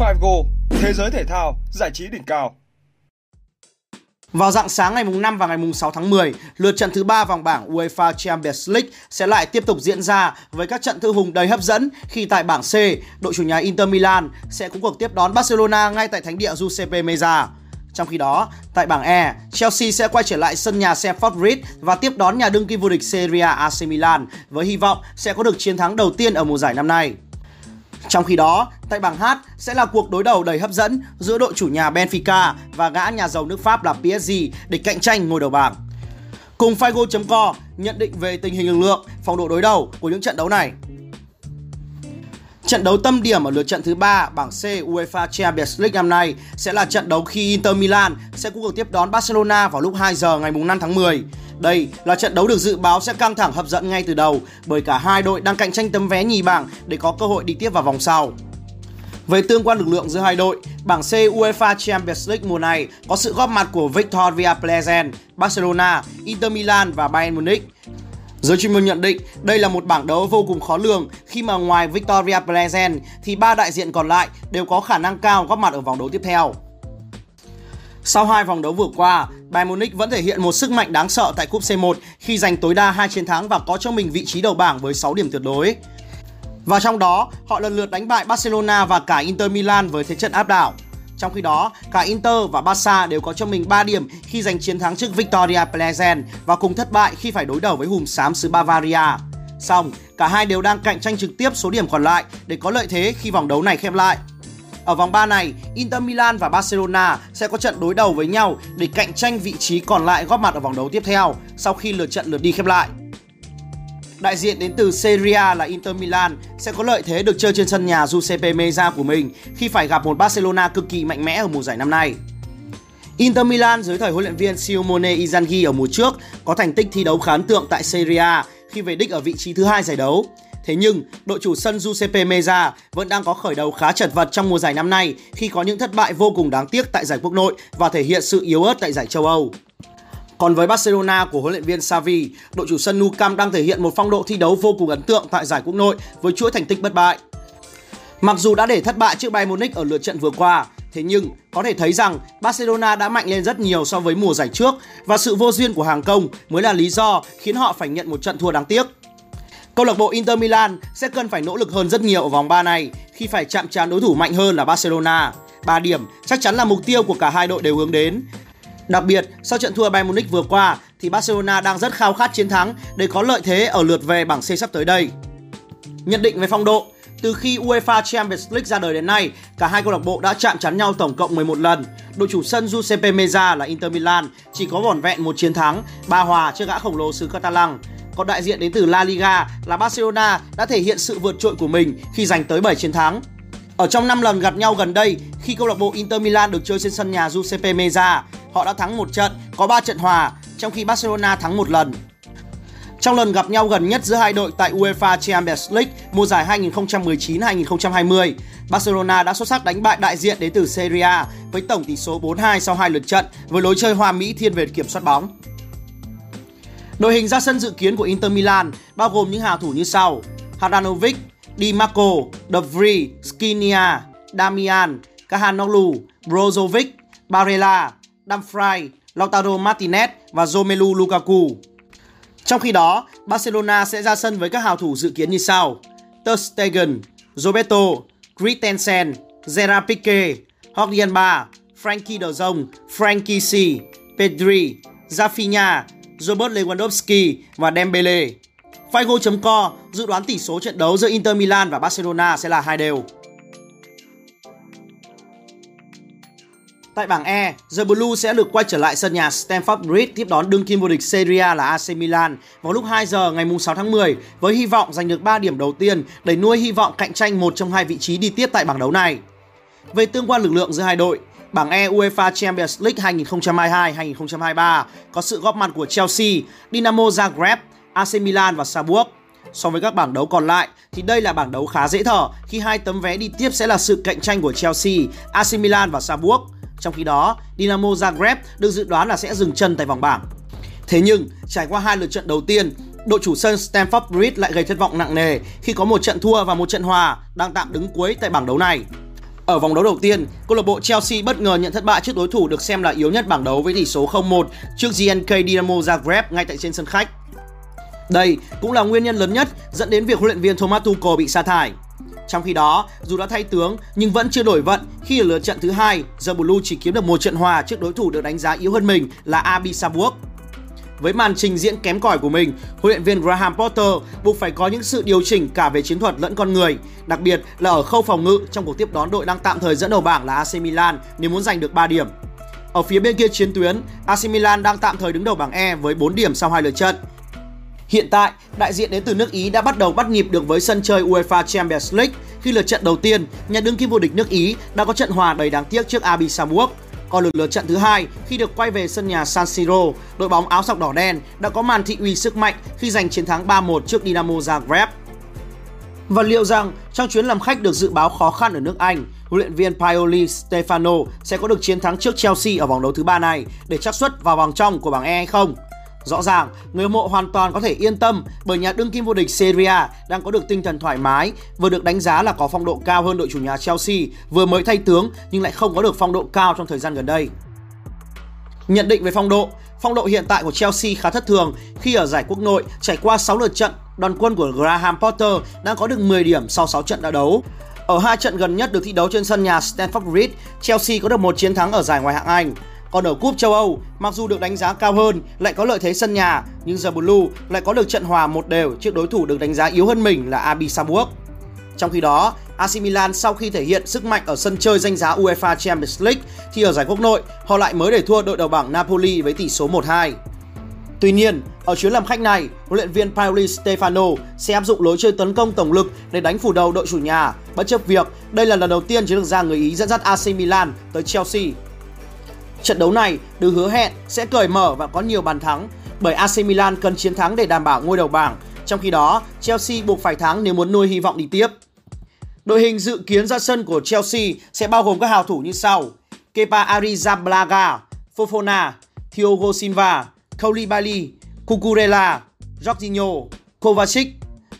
Figo, thế giới thể thao, giải trí đỉnh cao. Vào dạng sáng ngày mùng 5 và ngày mùng 6 tháng 10, lượt trận thứ 3 vòng bảng UEFA Champions League sẽ lại tiếp tục diễn ra với các trận thư hùng đầy hấp dẫn khi tại bảng C, đội chủ nhà Inter Milan sẽ có cuộc tiếp đón Barcelona ngay tại thánh địa Giuseppe Meazza. Trong khi đó, tại bảng E, Chelsea sẽ quay trở lại sân nhà Stamford Bridge và tiếp đón nhà đương kim vô địch Serie A AC Milan với hy vọng sẽ có được chiến thắng đầu tiên ở mùa giải năm nay. Trong khi đó, tại bảng H sẽ là cuộc đối đầu đầy hấp dẫn giữa đội chủ nhà Benfica và gã nhà giàu nước Pháp là PSG để cạnh tranh ngôi đầu bảng. Cùng figo.com nhận định về tình hình lực lượng, phong độ đối đầu của những trận đấu này. Trận đấu tâm điểm ở lượt trận thứ 3 bảng C UEFA Champions League năm nay sẽ là trận đấu khi Inter Milan sẽ cũng cuộc tiếp đón Barcelona vào lúc 2 giờ ngày 5 tháng 10. Đây là trận đấu được dự báo sẽ căng thẳng hấp dẫn ngay từ đầu bởi cả hai đội đang cạnh tranh tấm vé nhì bảng để có cơ hội đi tiếp vào vòng sau. Về tương quan lực lượng giữa hai đội, bảng C UEFA Champions League mùa này có sự góp mặt của Victoria Pleasant, Barcelona, Inter Milan và Bayern Munich. Giới chuyên môn nhận định đây là một bảng đấu vô cùng khó lường khi mà ngoài Victoria Pleasant thì ba đại diện còn lại đều có khả năng cao góp mặt ở vòng đấu tiếp theo. Sau hai vòng đấu vừa qua, Bayern Munich vẫn thể hiện một sức mạnh đáng sợ tại cúp C1 khi giành tối đa hai chiến thắng và có cho mình vị trí đầu bảng với 6 điểm tuyệt đối. Và trong đó, họ lần lượt đánh bại Barcelona và cả Inter Milan với thế trận áp đảo. Trong khi đó, cả Inter và Barca đều có cho mình 3 điểm khi giành chiến thắng trước Victoria Plzen và cùng thất bại khi phải đối đầu với hùm xám xứ Bavaria. Xong, cả hai đều đang cạnh tranh trực tiếp số điểm còn lại để có lợi thế khi vòng đấu này khép lại. Ở vòng 3 này, Inter Milan và Barcelona sẽ có trận đối đầu với nhau để cạnh tranh vị trí còn lại góp mặt ở vòng đấu tiếp theo sau khi lượt trận lượt đi khép lại. Đại diện đến từ Serie A là Inter Milan sẽ có lợi thế được chơi trên sân nhà Giuseppe Meazza của mình khi phải gặp một Barcelona cực kỳ mạnh mẽ ở mùa giải năm nay. Inter Milan dưới thời huấn luyện viên Simone Inzaghi ở mùa trước có thành tích thi đấu khá ấn tượng tại Serie A khi về đích ở vị trí thứ hai giải đấu. Thế nhưng, đội chủ sân Giuseppe Meza vẫn đang có khởi đầu khá chật vật trong mùa giải năm nay khi có những thất bại vô cùng đáng tiếc tại giải quốc nội và thể hiện sự yếu ớt tại giải châu Âu. Còn với Barcelona của huấn luyện viên Xavi, đội chủ sân Nou Camp đang thể hiện một phong độ thi đấu vô cùng ấn tượng tại giải quốc nội với chuỗi thành tích bất bại. Mặc dù đã để thất bại trước Bayern Munich ở lượt trận vừa qua, thế nhưng có thể thấy rằng Barcelona đã mạnh lên rất nhiều so với mùa giải trước và sự vô duyên của hàng công mới là lý do khiến họ phải nhận một trận thua đáng tiếc. Câu lạc bộ Inter Milan sẽ cần phải nỗ lực hơn rất nhiều ở vòng 3 này khi phải chạm trán đối thủ mạnh hơn là Barcelona. 3 điểm chắc chắn là mục tiêu của cả hai đội đều hướng đến Đặc biệt, sau trận thua Bayern Munich vừa qua thì Barcelona đang rất khao khát chiến thắng để có lợi thế ở lượt về bảng C sắp tới đây. Nhận định về phong độ, từ khi UEFA Champions League ra đời đến nay, cả hai câu lạc bộ đã chạm trán nhau tổng cộng 11 lần. Đội chủ sân Giuseppe Meza là Inter Milan chỉ có vỏn vẹn một chiến thắng, ba hòa trước gã khổng lồ xứ Catalan. Còn đại diện đến từ La Liga là Barcelona đã thể hiện sự vượt trội của mình khi giành tới 7 chiến thắng. Ở trong 5 lần gặp nhau gần đây, khi câu lạc bộ Inter Milan được chơi trên sân nhà Giuseppe Meazza, họ đã thắng một trận, có 3 trận hòa, trong khi Barcelona thắng một lần. Trong lần gặp nhau gần nhất giữa hai đội tại UEFA Champions League mùa giải 2019-2020, Barcelona đã xuất sắc đánh bại đại diện đến từ Serie A với tổng tỷ số 4-2 sau hai lượt trận với lối chơi hoa mỹ thiên về kiểm soát bóng. Đội hình ra sân dự kiến của Inter Milan bao gồm những hào thủ như sau: Handanovic, Di Marco, De Vries, Skriniar, Damian, Kahanoglu, Brozovic, Barella, Dumfries, Lautaro Martinez và Romelu Lukaku. Trong khi đó, Barcelona sẽ ra sân với các hào thủ dự kiến như sau: Ter Stegen, Roberto, Christensen, Gerard Pique, Jordi Ba, Frankie De Jong, Frankie C, Pedri, Rafinha, Robert Lewandowski và Dembele. Figo.co dự đoán tỷ số trận đấu giữa Inter Milan và Barcelona sẽ là hai đều. Tại bảng E, The Blue sẽ được quay trở lại sân nhà Stamford Bridge tiếp đón đương kim vô địch Serie A là AC Milan vào lúc 2 giờ ngày 6 tháng 10 với hy vọng giành được 3 điểm đầu tiên để nuôi hy vọng cạnh tranh một trong hai vị trí đi tiếp tại bảng đấu này. Về tương quan lực lượng giữa hai đội, bảng E UEFA Champions League 2022-2023 có sự góp mặt của Chelsea, Dinamo Zagreb, AC Milan và Salzburg. So với các bảng đấu còn lại thì đây là bảng đấu khá dễ thở khi hai tấm vé đi tiếp sẽ là sự cạnh tranh của Chelsea, AC Milan và Salzburg. Trong khi đó, Dinamo Zagreb được dự đoán là sẽ dừng chân tại vòng bảng. Thế nhưng, trải qua hai lượt trận đầu tiên, đội chủ sân Stamford Bridge lại gây thất vọng nặng nề khi có một trận thua và một trận hòa đang tạm đứng cuối tại bảng đấu này. Ở vòng đấu đầu tiên, câu lạc bộ Chelsea bất ngờ nhận thất bại trước đối thủ được xem là yếu nhất bảng đấu với tỷ số 0-1 trước GNK Dinamo Zagreb ngay tại trên sân khách. Đây cũng là nguyên nhân lớn nhất dẫn đến việc huấn luyện viên Thomas Tuchel bị sa thải. Trong khi đó, dù đã thay tướng nhưng vẫn chưa đổi vận khi ở lượt trận thứ hai, The Blue chỉ kiếm được một trận hòa trước đối thủ được đánh giá yếu hơn mình là Abi Salzburg. Với màn trình diễn kém cỏi của mình, huấn luyện viên Graham Potter buộc phải có những sự điều chỉnh cả về chiến thuật lẫn con người, đặc biệt là ở khâu phòng ngự trong cuộc tiếp đón đội đang tạm thời dẫn đầu bảng là AC Milan nếu muốn giành được 3 điểm. Ở phía bên kia chiến tuyến, AC Milan đang tạm thời đứng đầu bảng E với 4 điểm sau hai lượt trận. Hiện tại, đại diện đến từ nước Ý đã bắt đầu bắt nhịp được với sân chơi UEFA Champions League khi lượt trận đầu tiên, nhà đương kim vô địch nước Ý đã có trận hòa đầy đáng tiếc trước Abi Samburg còn lượt lượt trận thứ hai khi được quay về sân nhà San Siro, đội bóng áo sọc đỏ đen đã có màn thị uy sức mạnh khi giành chiến thắng 3-1 trước Dinamo Zagreb. Và liệu rằng trong chuyến làm khách được dự báo khó khăn ở nước Anh, huấn luyện viên Paoli Stefano sẽ có được chiến thắng trước Chelsea ở vòng đấu thứ ba này để chắc suất vào vòng trong của bảng E hay không? Rõ ràng, người hâm mộ hoàn toàn có thể yên tâm bởi nhà đương kim vô địch Serie A đang có được tinh thần thoải mái, vừa được đánh giá là có phong độ cao hơn đội chủ nhà Chelsea, vừa mới thay tướng nhưng lại không có được phong độ cao trong thời gian gần đây. Nhận định về phong độ, phong độ hiện tại của Chelsea khá thất thường khi ở giải quốc nội trải qua 6 lượt trận, đoàn quân của Graham Potter đang có được 10 điểm sau 6 trận đã đấu. Ở hai trận gần nhất được thi đấu trên sân nhà Stamford Bridge, Chelsea có được một chiến thắng ở giải ngoại hạng Anh. Còn ở cúp châu Âu, mặc dù được đánh giá cao hơn, lại có lợi thế sân nhà, nhưng The Blue lại có được trận hòa một đều trước đối thủ được đánh giá yếu hơn mình là AB Saburg. Trong khi đó, AC Milan sau khi thể hiện sức mạnh ở sân chơi danh giá UEFA Champions League thì ở giải quốc nội họ lại mới để thua đội đầu bảng Napoli với tỷ số 1-2. Tuy nhiên, ở chuyến làm khách này, huấn luyện viên Paoli Stefano sẽ áp dụng lối chơi tấn công tổng lực để đánh phủ đầu đội chủ nhà, bất chấp việc đây là lần đầu tiên chiến lược gia người Ý dẫn dắt AC Milan tới Chelsea Trận đấu này được hứa hẹn sẽ cởi mở và có nhiều bàn thắng bởi AC Milan cần chiến thắng để đảm bảo ngôi đầu bảng. Trong khi đó, Chelsea buộc phải thắng nếu muốn nuôi hy vọng đi tiếp. Đội hình dự kiến ra sân của Chelsea sẽ bao gồm các hào thủ như sau: Kepa Arrizabalaga, Fofana, Thiago Silva, Koulibaly, Cucurella, Jorginho, Kovacic,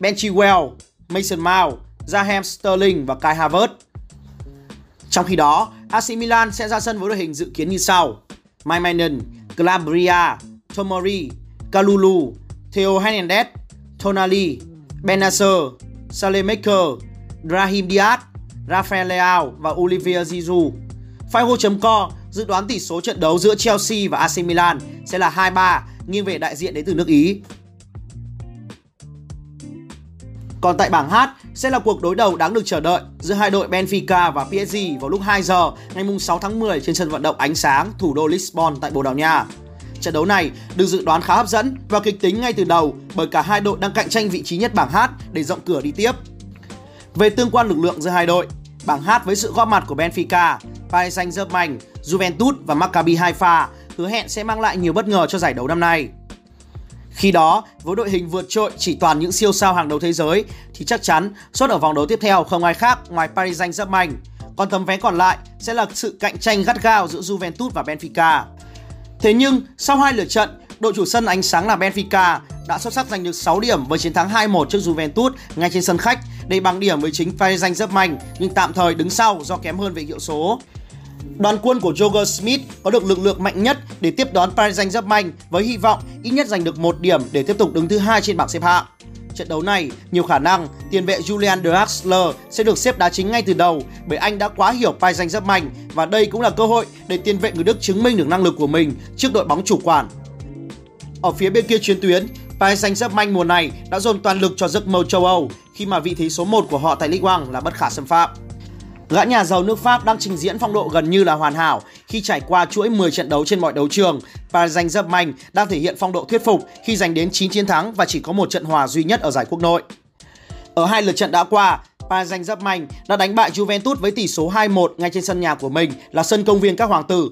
Ben Chilwell, Mason Mount, Raheem Sterling và Kai Havertz. Trong khi đó, AC Milan sẽ ra sân với đội hình dự kiến như sau: Maimenen, Calabria, Tomori, Kalulu, Theo Hernandez, Tonali, Benacer, Salemaker, Brahim Diaz, Rafael Leao và Olivier Giroud. Figo.co dự đoán tỷ số trận đấu giữa Chelsea và AC Milan sẽ là 2-3 nghiêng về đại diện đến từ nước Ý. Còn tại bảng H sẽ là cuộc đối đầu đáng được chờ đợi giữa hai đội Benfica và PSG vào lúc 2 giờ ngày 6 tháng 10 trên sân vận động Ánh Sáng, thủ đô Lisbon tại Bồ Đào Nha. Trận đấu này được dự đoán khá hấp dẫn và kịch tính ngay từ đầu bởi cả hai đội đang cạnh tranh vị trí nhất bảng H để rộng cửa đi tiếp. Về tương quan lực lượng giữa hai đội, bảng H với sự góp mặt của Benfica, Paris Saint-Germain, Juventus và Maccabi Haifa hứa hẹn sẽ mang lại nhiều bất ngờ cho giải đấu năm nay. Khi đó, với đội hình vượt trội chỉ toàn những siêu sao hàng đầu thế giới thì chắc chắn suốt ở vòng đấu tiếp theo không ai khác ngoài Paris Saint-Germain. Còn tấm vé còn lại sẽ là sự cạnh tranh gắt gao giữa Juventus và Benfica. Thế nhưng, sau hai lượt trận, đội chủ sân ánh sáng là Benfica đã xuất sắc giành được 6 điểm với chiến thắng 2-1 trước Juventus ngay trên sân khách để bằng điểm với chính Paris Saint-Germain nhưng tạm thời đứng sau do kém hơn về hiệu số. Đoàn quân của Joker Smith có được lực lượng mạnh nhất để tiếp đón Paris Saint-Germain với hy vọng ít nhất giành được một điểm để tiếp tục đứng thứ hai trên bảng xếp hạng. Trận đấu này, nhiều khả năng tiền vệ Julian Draxler sẽ được xếp đá chính ngay từ đầu bởi anh đã quá hiểu Paris Saint-Germain và đây cũng là cơ hội để tiền vệ người Đức chứng minh được năng lực của mình trước đội bóng chủ quản. Ở phía bên kia chiến tuyến, Paris Saint-Germain mùa này đã dồn toàn lực cho giấc mơ châu Âu khi mà vị thế số 1 của họ tại Ligue 1 là bất khả xâm phạm. Gã nhà giàu nước Pháp đang trình diễn phong độ gần như là hoàn hảo khi trải qua chuỗi 10 trận đấu trên mọi đấu trường. Paris Saint-Germain đang thể hiện phong độ thuyết phục khi giành đến 9 chiến thắng và chỉ có một trận hòa duy nhất ở giải quốc nội. Ở hai lượt trận đã qua, Paris Saint-Germain đã đánh bại Juventus với tỷ số 2-1 ngay trên sân nhà của mình là sân công viên các hoàng tử.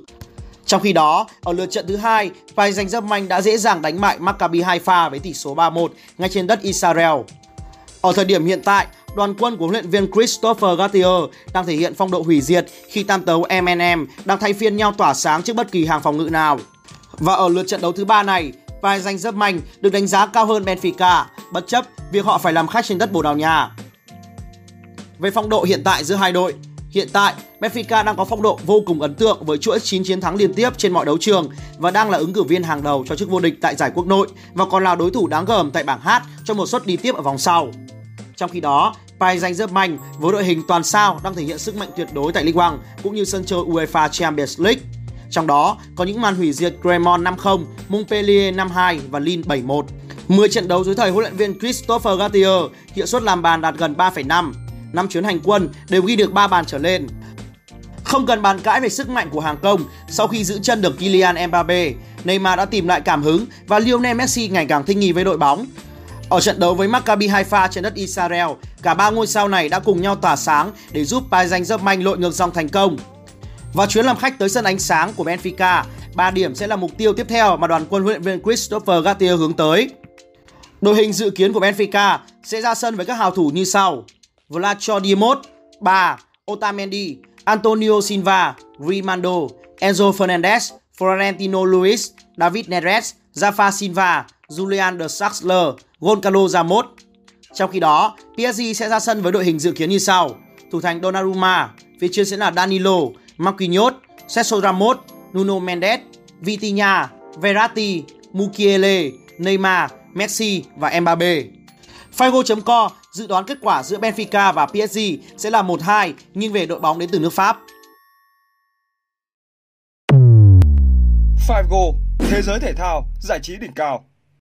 Trong khi đó, ở lượt trận thứ hai, Paris Saint-Germain đã dễ dàng đánh bại Maccabi Haifa với tỷ số 3-1 ngay trên đất Israel. Ở thời điểm hiện tại, đoàn quân của huấn luyện viên Christopher Gattier đang thể hiện phong độ hủy diệt khi tam tấu M&M đang thay phiên nhau tỏa sáng trước bất kỳ hàng phòng ngự nào. Và ở lượt trận đấu thứ ba này, vai danh rất mạnh được đánh giá cao hơn Benfica, bất chấp việc họ phải làm khách trên đất Bồ Đào Nha. Về phong độ hiện tại giữa hai đội, Hiện tại, Benfica đang có phong độ vô cùng ấn tượng với chuỗi 9 chiến thắng liên tiếp trên mọi đấu trường và đang là ứng cử viên hàng đầu cho chức vô địch tại giải quốc nội và còn là đối thủ đáng gờm tại bảng H cho một suất đi tiếp ở vòng sau. Trong khi đó, Paris Saint-Germain với đội hình toàn sao đang thể hiện sức mạnh tuyệt đối tại Ligue 1 cũng như sân chơi UEFA Champions League. Trong đó có những màn hủy diệt Cremon 5-0, Montpellier 5-2 và Lille 7-1. 10 trận đấu dưới thời huấn luyện viên Christopher Gattier, hiệu suất làm bàn đạt gần 3,5. 5 chuyến hành quân đều ghi được 3 bàn trở lên. Không cần bàn cãi về sức mạnh của hàng công, sau khi giữ chân được Kylian Mbappe, Neymar đã tìm lại cảm hứng và Lionel Messi ngày càng thích nghi với đội bóng. Ở trận đấu với Maccabi Haifa trên đất Israel, cả ba ngôi sao này đã cùng nhau tỏa sáng để giúp Paris Saint-Germain lội ngược dòng thành công. Và chuyến làm khách tới sân ánh sáng của Benfica, 3 điểm sẽ là mục tiêu tiếp theo mà đoàn quân huấn luyện viên Christopher Gattier hướng tới. Đội hình dự kiến của Benfica sẽ ra sân với các hào thủ như sau: Vlacho Diamond 3, Otamendi, Antonio Silva, Rimando, Enzo Fernandez, Florentino Luis, David Neres, Rafa Silva, Julian de Saxler, Goncalo Ramos. Trong khi đó, PSG sẽ ra sân với đội hình dự kiến như sau: thủ thành Donnarumma, phía trên sẽ là Danilo, Marquinhos, Sergio Ramos, Nuno Mendes, Vitinha, Verratti, Mukiele, Neymar, Messi và Mbappe. Figo.co dự đoán kết quả giữa Benfica và PSG sẽ là 1-2 nhưng về đội bóng đến từ nước Pháp. Five Go, thế giới thể thao, giải trí đỉnh cao.